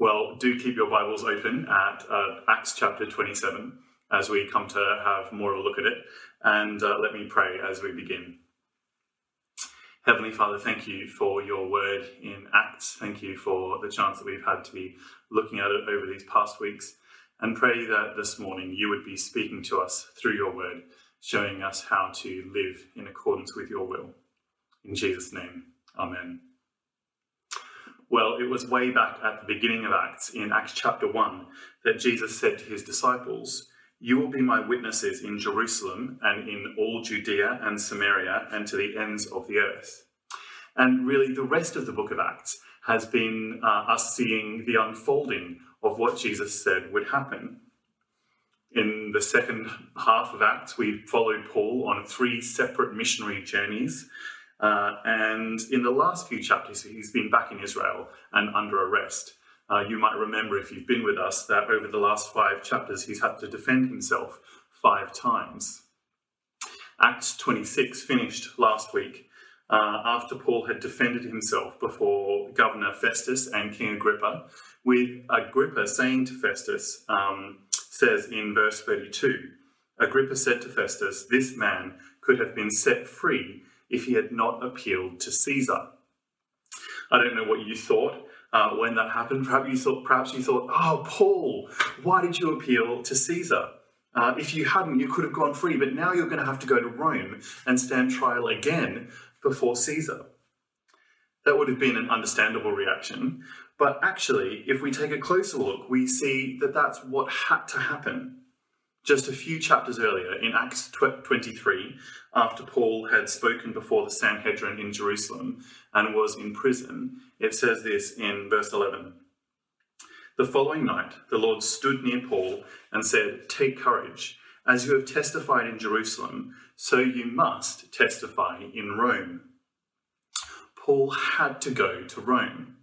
Well, do keep your Bibles open at uh, Acts chapter 27 as we come to have more of a look at it. And uh, let me pray as we begin. Heavenly Father, thank you for your word in Acts. Thank you for the chance that we've had to be looking at it over these past weeks. And pray that this morning you would be speaking to us through your word, showing us how to live in accordance with your will. In Jesus' name, Amen. Well, it was way back at the beginning of Acts, in Acts chapter 1, that Jesus said to his disciples, You will be my witnesses in Jerusalem and in all Judea and Samaria and to the ends of the earth. And really, the rest of the book of Acts has been uh, us seeing the unfolding of what Jesus said would happen. In the second half of Acts, we followed Paul on three separate missionary journeys uh, and in the last few chapters, he's been back in Israel and under arrest. Uh, you might remember, if you've been with us, that over the last five chapters, he's had to defend himself five times. Acts 26 finished last week uh, after Paul had defended himself before Governor Festus and King Agrippa, with Agrippa saying to Festus, um, says in verse 32, Agrippa said to Festus, This man could have been set free if he had not appealed to Caesar. I don't know what you thought uh, when that happened. Perhaps you thought, perhaps you thought, oh, Paul, why did you appeal to Caesar? Uh, if you hadn't, you could have gone free, but now you're going to have to go to Rome and stand trial again before Caesar. That would have been an understandable reaction. But actually, if we take a closer look, we see that that's what had to happen. Just a few chapters earlier, in Acts 23, after Paul had spoken before the Sanhedrin in Jerusalem and was in prison, it says this in verse 11 The following night, the Lord stood near Paul and said, Take courage. As you have testified in Jerusalem, so you must testify in Rome. Paul had to go to Rome.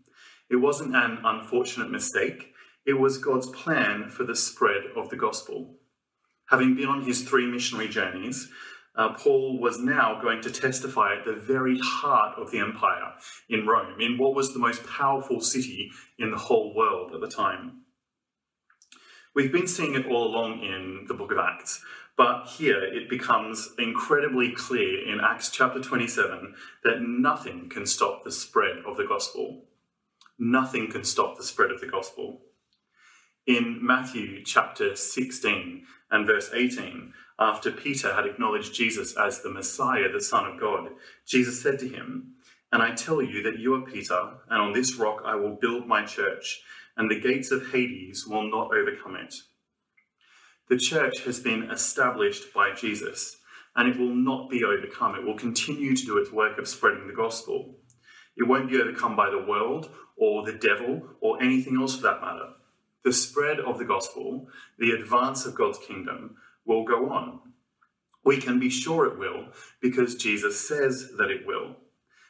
It wasn't an unfortunate mistake, it was God's plan for the spread of the gospel. Having been on his three missionary journeys, uh, Paul was now going to testify at the very heart of the empire in Rome, in what was the most powerful city in the whole world at the time. We've been seeing it all along in the book of Acts, but here it becomes incredibly clear in Acts chapter 27 that nothing can stop the spread of the gospel. Nothing can stop the spread of the gospel. In Matthew chapter 16, and verse 18, after Peter had acknowledged Jesus as the Messiah, the Son of God, Jesus said to him, And I tell you that you are Peter, and on this rock I will build my church, and the gates of Hades will not overcome it. The church has been established by Jesus, and it will not be overcome. It will continue to do its work of spreading the gospel. It won't be overcome by the world or the devil or anything else for that matter the spread of the gospel, the advance of God's kingdom, will go on. We can be sure it will because Jesus says that it will.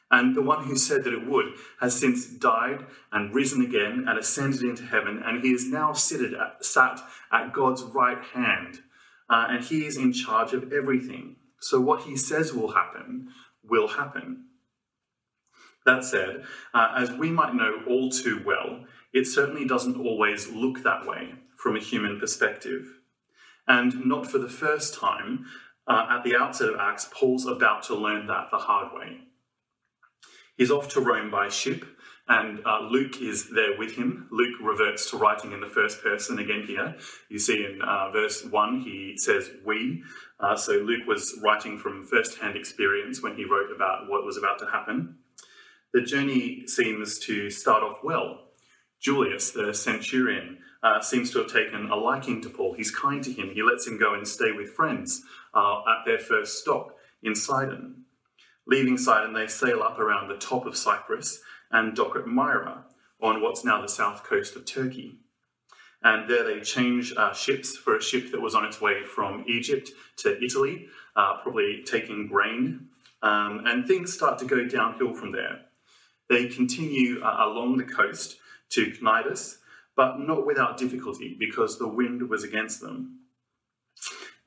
And the one who said that it would has since died and risen again and ascended into heaven, and he is now seated at, sat at God's right hand, uh, and he is in charge of everything. So what he says will happen will happen. That said, uh, as we might know all too well, it certainly doesn't always look that way from a human perspective. And not for the first time, uh, at the outset of Acts, Paul's about to learn that the hard way. He's off to Rome by ship, and uh, Luke is there with him. Luke reverts to writing in the first person again here. You see in uh, verse 1, he says, We. Uh, so Luke was writing from first hand experience when he wrote about what was about to happen. The journey seems to start off well. Julius, the centurion, uh, seems to have taken a liking to Paul. He's kind to him. He lets him go and stay with friends uh, at their first stop in Sidon. Leaving Sidon, they sail up around the top of Cyprus and dock at Myra on what's now the south coast of Turkey. And there they change uh, ships for a ship that was on its way from Egypt to Italy, uh, probably taking grain. Um, and things start to go downhill from there. They continue uh, along the coast to Cnidus, but not without difficulty because the wind was against them.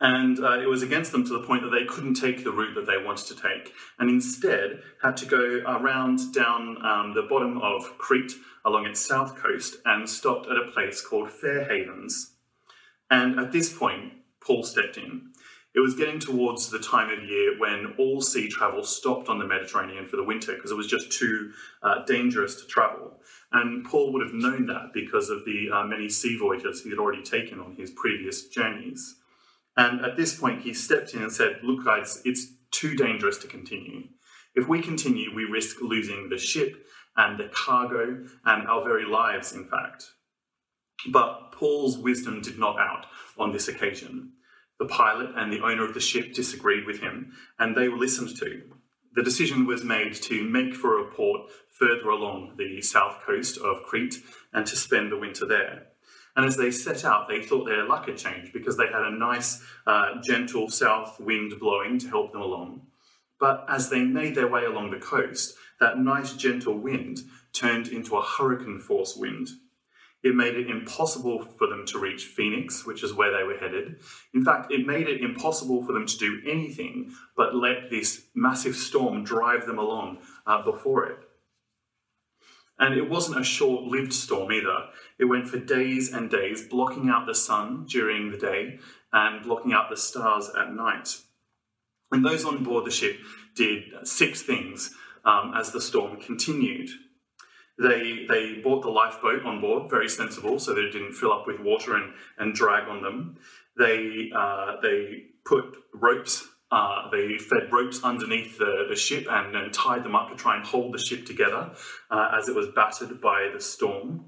And uh, it was against them to the point that they couldn't take the route that they wanted to take, and instead had to go around down um, the bottom of Crete along its south coast and stopped at a place called Fair Havens. And at this point, Paul stepped in. It was getting towards the time of year when all sea travel stopped on the Mediterranean for the winter because it was just too uh, dangerous to travel. And Paul would have known that because of the uh, many sea voyages he had already taken on his previous journeys. And at this point, he stepped in and said, Look, guys, it's too dangerous to continue. If we continue, we risk losing the ship and the cargo and our very lives, in fact. But Paul's wisdom did not out on this occasion. The pilot and the owner of the ship disagreed with him, and they were listened to. The decision was made to make for a port further along the south coast of Crete and to spend the winter there. And as they set out, they thought their luck had changed because they had a nice, uh, gentle south wind blowing to help them along. But as they made their way along the coast, that nice, gentle wind turned into a hurricane force wind it made it impossible for them to reach Phoenix, which is where they were headed. In fact, it made it impossible for them to do anything but let this massive storm drive them along uh, before it. And it wasn't a short lived storm either. It went for days and days, blocking out the sun during the day and blocking out the stars at night. And those on board the ship did six things um, as the storm continued. They, they bought the lifeboat on board, very sensible, so that it didn't fill up with water and, and drag on them. They, uh, they put ropes, uh, they fed ropes underneath the, the ship and, and tied them up to try and hold the ship together uh, as it was battered by the storm.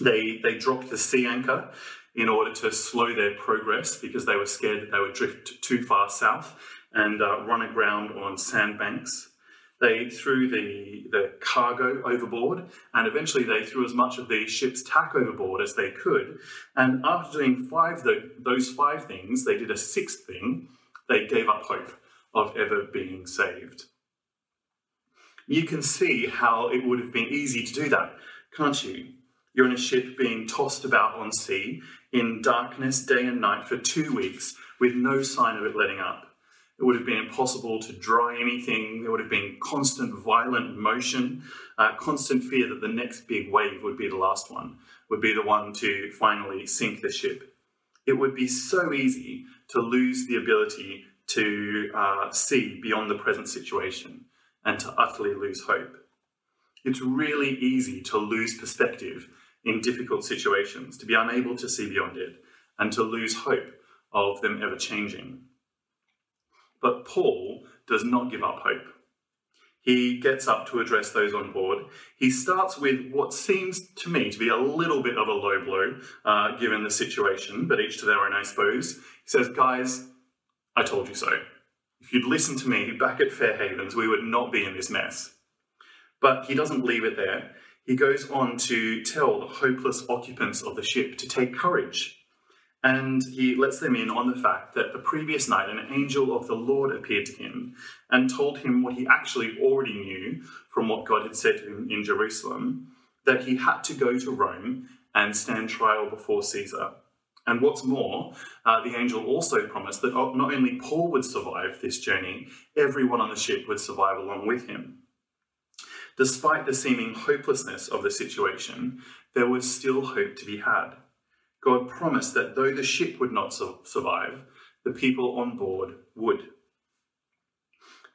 They, they dropped the sea anchor in order to slow their progress because they were scared that they would drift too far south and uh, run aground on sandbanks. They threw the, the cargo overboard, and eventually they threw as much of the ship's tack overboard as they could. And after doing five the, those five things, they did a sixth thing. They gave up hope of ever being saved. You can see how it would have been easy to do that, can't you? You're in a ship being tossed about on sea in darkness day and night for two weeks with no sign of it letting up. It would have been impossible to dry anything. There would have been constant violent motion, uh, constant fear that the next big wave would be the last one, would be the one to finally sink the ship. It would be so easy to lose the ability to uh, see beyond the present situation and to utterly lose hope. It's really easy to lose perspective in difficult situations, to be unable to see beyond it, and to lose hope of them ever changing. But Paul does not give up hope. He gets up to address those on board. He starts with what seems to me to be a little bit of a low blow, uh, given the situation, but each to their own, I suppose. He says, Guys, I told you so. If you'd listened to me back at Fair Havens, we would not be in this mess. But he doesn't leave it there. He goes on to tell the hopeless occupants of the ship to take courage and he lets them in on the fact that the previous night an angel of the Lord appeared to him and told him what he actually already knew from what God had said to him in Jerusalem that he had to go to Rome and stand trial before Caesar. And what's more, uh, the angel also promised that not only Paul would survive this journey, everyone on the ship would survive along with him. Despite the seeming hopelessness of the situation, there was still hope to be had. God promised that though the ship would not su- survive, the people on board would.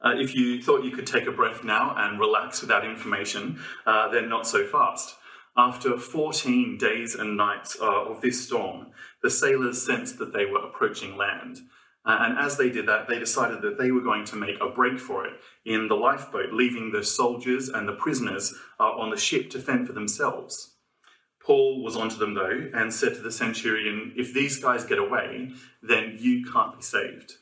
Uh, if you thought you could take a breath now and relax with that information, uh, then not so fast. After 14 days and nights uh, of this storm, the sailors sensed that they were approaching land. Uh, and as they did that, they decided that they were going to make a break for it in the lifeboat, leaving the soldiers and the prisoners uh, on the ship to fend for themselves. Paul was onto them though and said to the centurion, If these guys get away, then you can't be saved.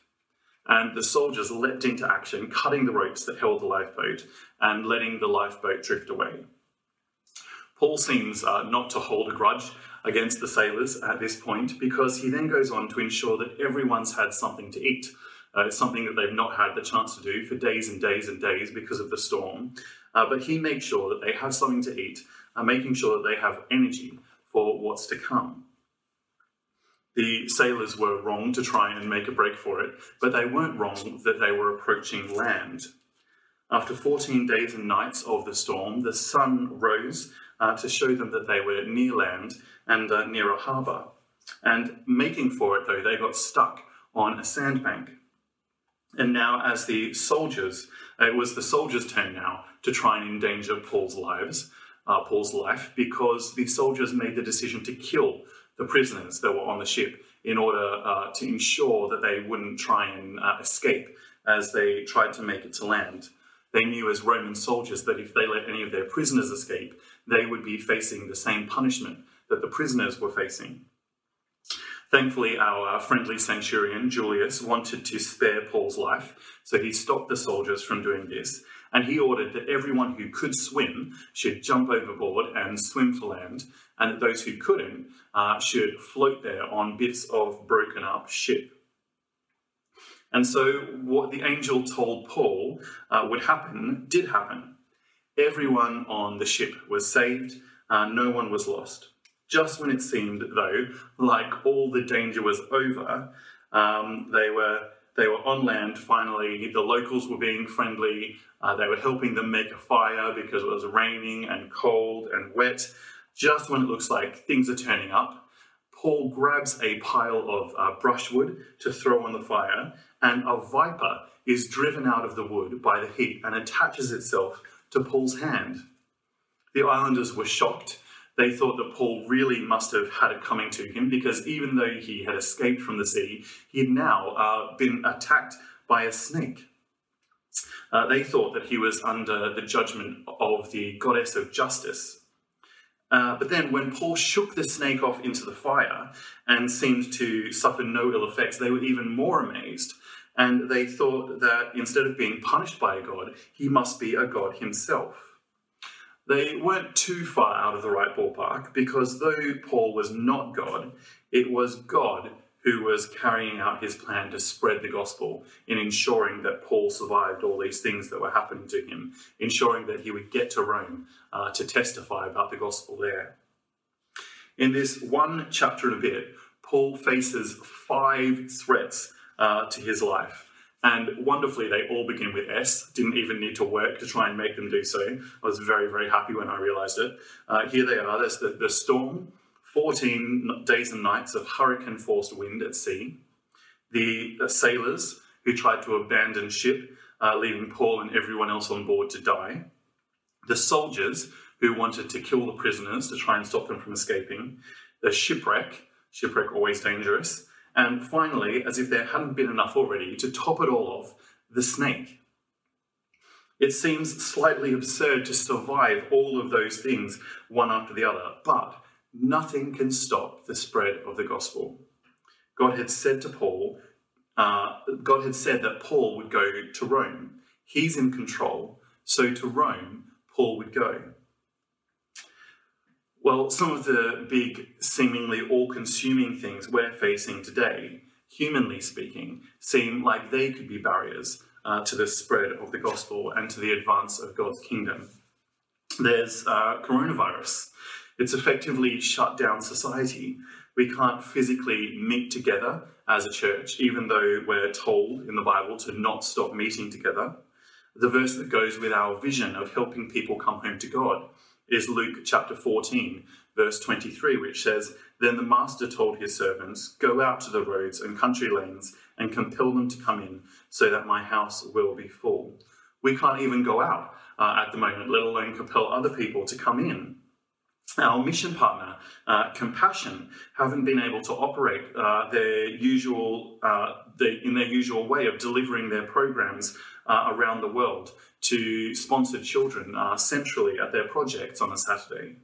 And the soldiers leapt into action, cutting the ropes that held the lifeboat and letting the lifeboat drift away. Paul seems uh, not to hold a grudge against the sailors at this point because he then goes on to ensure that everyone's had something to eat. Uh, it's something that they've not had the chance to do for days and days and days because of the storm. Uh, but he makes sure that they have something to eat and making sure that they have energy for what's to come. The sailors were wrong to try and make a break for it, but they weren't wrong that they were approaching land. After 14 days and nights of the storm, the sun rose uh, to show them that they were near land and uh, near a harbour. And making for it, though, they got stuck on a sandbank. And now, as the soldiers, it was the soldiers' turn now to try and endanger Paul's lives, uh, Paul's life, because the soldiers made the decision to kill the prisoners that were on the ship in order uh, to ensure that they wouldn't try and uh, escape as they tried to make it to land. They knew as Roman soldiers that if they let any of their prisoners escape, they would be facing the same punishment that the prisoners were facing. Thankfully, our friendly centurion, Julius, wanted to spare Paul's life, so he stopped the soldiers from doing this, and he ordered that everyone who could swim should jump overboard and swim for land, and that those who couldn't uh, should float there on bits of broken up ship. And so, what the angel told Paul uh, would happen did happen. Everyone on the ship was saved, uh, no one was lost. Just when it seemed, though, like all the danger was over, um, they were they were on land finally. The locals were being friendly. Uh, they were helping them make a fire because it was raining and cold and wet. Just when it looks like things are turning up, Paul grabs a pile of uh, brushwood to throw on the fire, and a viper is driven out of the wood by the heat and attaches itself to Paul's hand. The islanders were shocked. They thought that Paul really must have had it coming to him because even though he had escaped from the sea, he had now uh, been attacked by a snake. Uh, they thought that he was under the judgment of the goddess of justice. Uh, but then, when Paul shook the snake off into the fire and seemed to suffer no ill effects, they were even more amazed. And they thought that instead of being punished by a god, he must be a god himself. They weren't too far out of the right ballpark because though Paul was not God, it was God who was carrying out his plan to spread the gospel in ensuring that Paul survived all these things that were happening to him, ensuring that he would get to Rome uh, to testify about the gospel there. In this one chapter and a bit, Paul faces five threats uh, to his life. And wonderfully, they all begin with S. Didn't even need to work to try and make them do so. I was very, very happy when I realized it. Uh, here they are. There's the, the storm, 14 days and nights of hurricane forced wind at sea, the sailors who tried to abandon ship, uh, leaving Paul and everyone else on board to die, the soldiers who wanted to kill the prisoners to try and stop them from escaping, the shipwreck, shipwreck always dangerous, and finally, as if there hadn't been enough already, to top it all off, the snake. It seems slightly absurd to survive all of those things one after the other, but nothing can stop the spread of the gospel. God had said to Paul, uh, God had said that Paul would go to Rome. He's in control, so to Rome, Paul would go. Well, some of the big, seemingly all consuming things we're facing today, humanly speaking, seem like they could be barriers uh, to the spread of the gospel and to the advance of God's kingdom. There's uh, coronavirus. It's effectively shut down society. We can't physically meet together as a church, even though we're told in the Bible to not stop meeting together. The verse that goes with our vision of helping people come home to God is Luke chapter 14, verse 23, which says, Then the master told his servants, Go out to the roads and country lanes and compel them to come in, so that my house will be full. We can't even go out uh, at the moment, let alone compel other people to come in. Our mission partner, uh, Compassion, haven't been able to operate uh, their usual, uh, the, in their usual way of delivering their programs uh, around the world to sponsor children uh, centrally at their projects on a Saturday.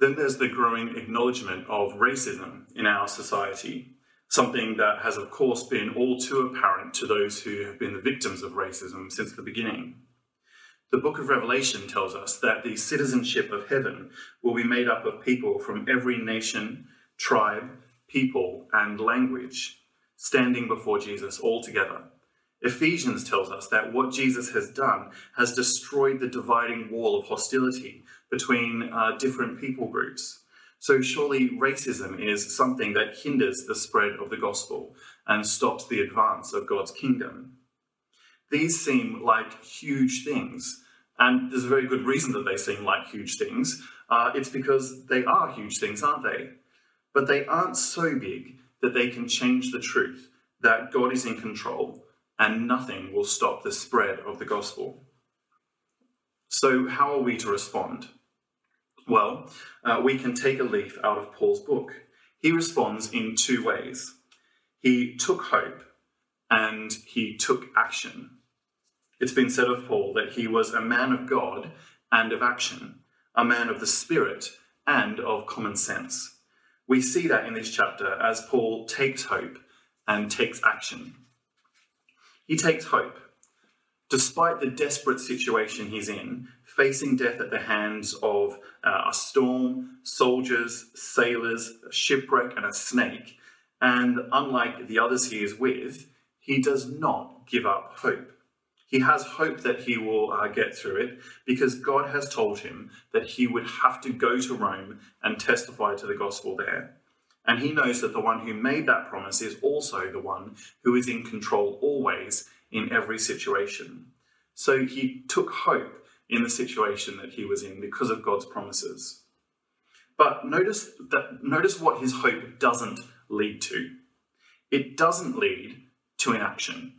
Then there's the growing acknowledgement of racism in our society, something that has, of course, been all too apparent to those who have been the victims of racism since the beginning. The book of Revelation tells us that the citizenship of heaven will be made up of people from every nation, tribe, people, and language standing before Jesus all together. Ephesians tells us that what Jesus has done has destroyed the dividing wall of hostility between uh, different people groups. So surely racism is something that hinders the spread of the gospel and stops the advance of God's kingdom. These seem like huge things, and there's a very good reason that they seem like huge things. Uh, it's because they are huge things, aren't they? But they aren't so big that they can change the truth that God is in control and nothing will stop the spread of the gospel. So, how are we to respond? Well, uh, we can take a leaf out of Paul's book. He responds in two ways. He took hope and he took action. It's been said of Paul that he was a man of God and of action, a man of the Spirit and of common sense. We see that in this chapter as Paul takes hope and takes action. He takes hope. Despite the desperate situation he's in, facing death at the hands of uh, a storm, soldiers, sailors, a shipwreck, and a snake, and unlike the others he is with, he does not give up hope. He has hope that he will uh, get through it because God has told him that he would have to go to Rome and testify to the gospel there. And he knows that the one who made that promise is also the one who is in control always in every situation. So he took hope in the situation that he was in because of God's promises. But notice that notice what his hope doesn't lead to. It doesn't lead to inaction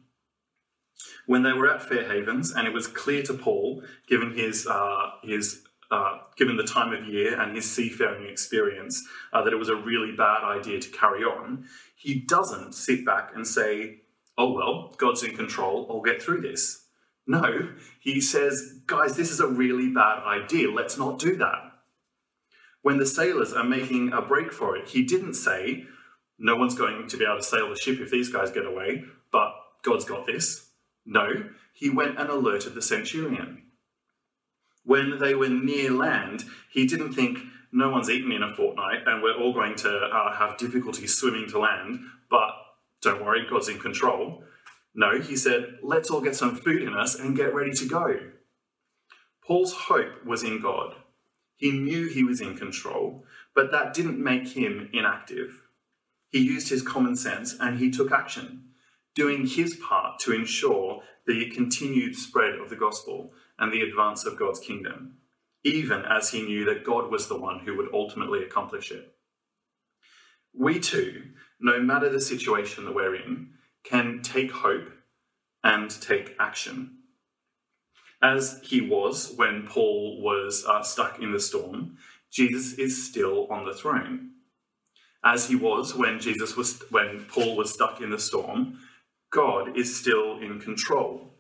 when they were at Fair Havens, and it was clear to Paul, given his uh, his uh, given the time of year and his seafaring experience, uh, that it was a really bad idea to carry on. He doesn't sit back and say, "Oh well, God's in control. I'll get through this." No, he says, "Guys, this is a really bad idea. Let's not do that." When the sailors are making a break for it, he didn't say, "No one's going to be able to sail the ship if these guys get away," but God's got this. No, he went and alerted the centurion. When they were near land, he didn't think, no one's eaten in a fortnight and we're all going to uh, have difficulty swimming to land, but don't worry, God's in control. No, he said, let's all get some food in us and get ready to go. Paul's hope was in God. He knew he was in control, but that didn't make him inactive. He used his common sense and he took action doing his part to ensure the continued spread of the gospel and the advance of God's kingdom, even as he knew that God was the one who would ultimately accomplish it. We too, no matter the situation that we're in, can take hope and take action. As he was when Paul was uh, stuck in the storm, Jesus is still on the throne. As he was when Jesus was when Paul was stuck in the storm, God is still in control.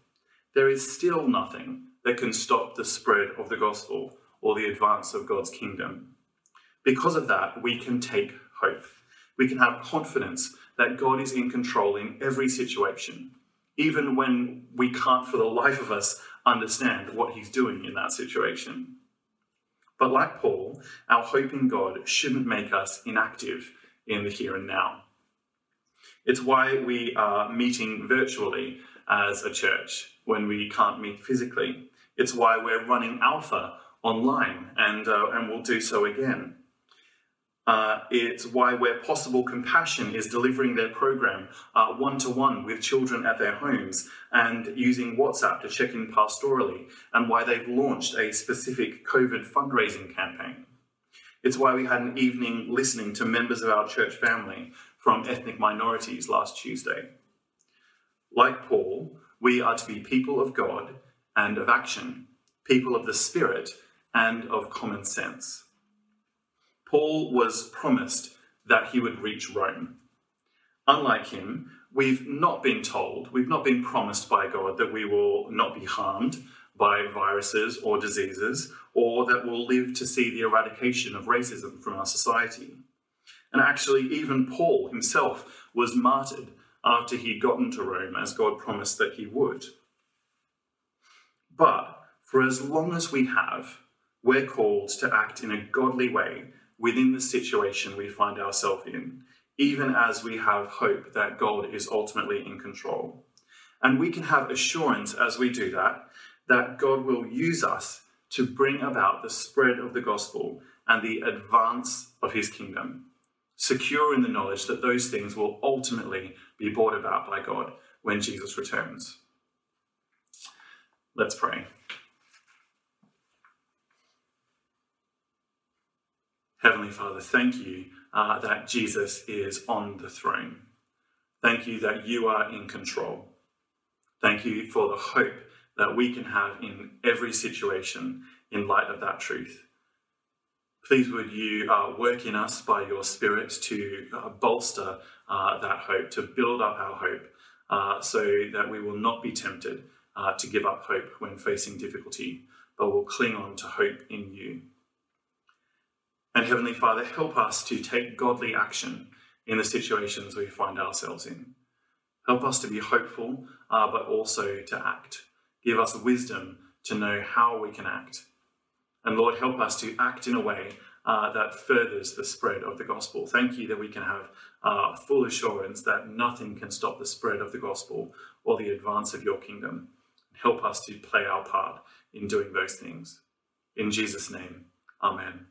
There is still nothing that can stop the spread of the gospel or the advance of God's kingdom. Because of that, we can take hope. We can have confidence that God is in control in every situation, even when we can't for the life of us understand what he's doing in that situation. But like Paul, our hope in God shouldn't make us inactive in the here and now. It's why we are meeting virtually as a church when we can't meet physically. It's why we're running Alpha online and, uh, and we'll do so again. Uh, it's why, where possible, Compassion is delivering their program one to one with children at their homes and using WhatsApp to check in pastorally, and why they've launched a specific COVID fundraising campaign. It's why we had an evening listening to members of our church family from ethnic minorities last Tuesday. Like Paul, we are to be people of God and of action, people of the Spirit and of common sense. Paul was promised that he would reach Rome. Unlike him, we've not been told, we've not been promised by God that we will not be harmed by viruses or diseases, or that we'll live to see the eradication of racism from our society. And actually, even Paul himself was martyred after he'd gotten to Rome, as God promised that he would. But for as long as we have, we're called to act in a godly way within the situation we find ourselves in, even as we have hope that God is ultimately in control. And we can have assurance as we do that, that God will use us to bring about the spread of the gospel and the advance of his kingdom, secure in the knowledge that those things will ultimately be brought about by God when Jesus returns. Let's pray. Heavenly Father, thank you uh, that Jesus is on the throne. Thank you that you are in control. Thank you for the hope that we can have in every situation in light of that truth. Please would you uh, work in us by your Spirit to uh, bolster uh, that hope, to build up our hope, uh, so that we will not be tempted uh, to give up hope when facing difficulty, but will cling on to hope in you. And Heavenly Father, help us to take godly action in the situations we find ourselves in. Help us to be hopeful, uh, but also to act. Give us wisdom to know how we can act. And Lord, help us to act in a way uh, that furthers the spread of the gospel. Thank you that we can have uh, full assurance that nothing can stop the spread of the gospel or the advance of your kingdom. Help us to play our part in doing those things. In Jesus' name, Amen.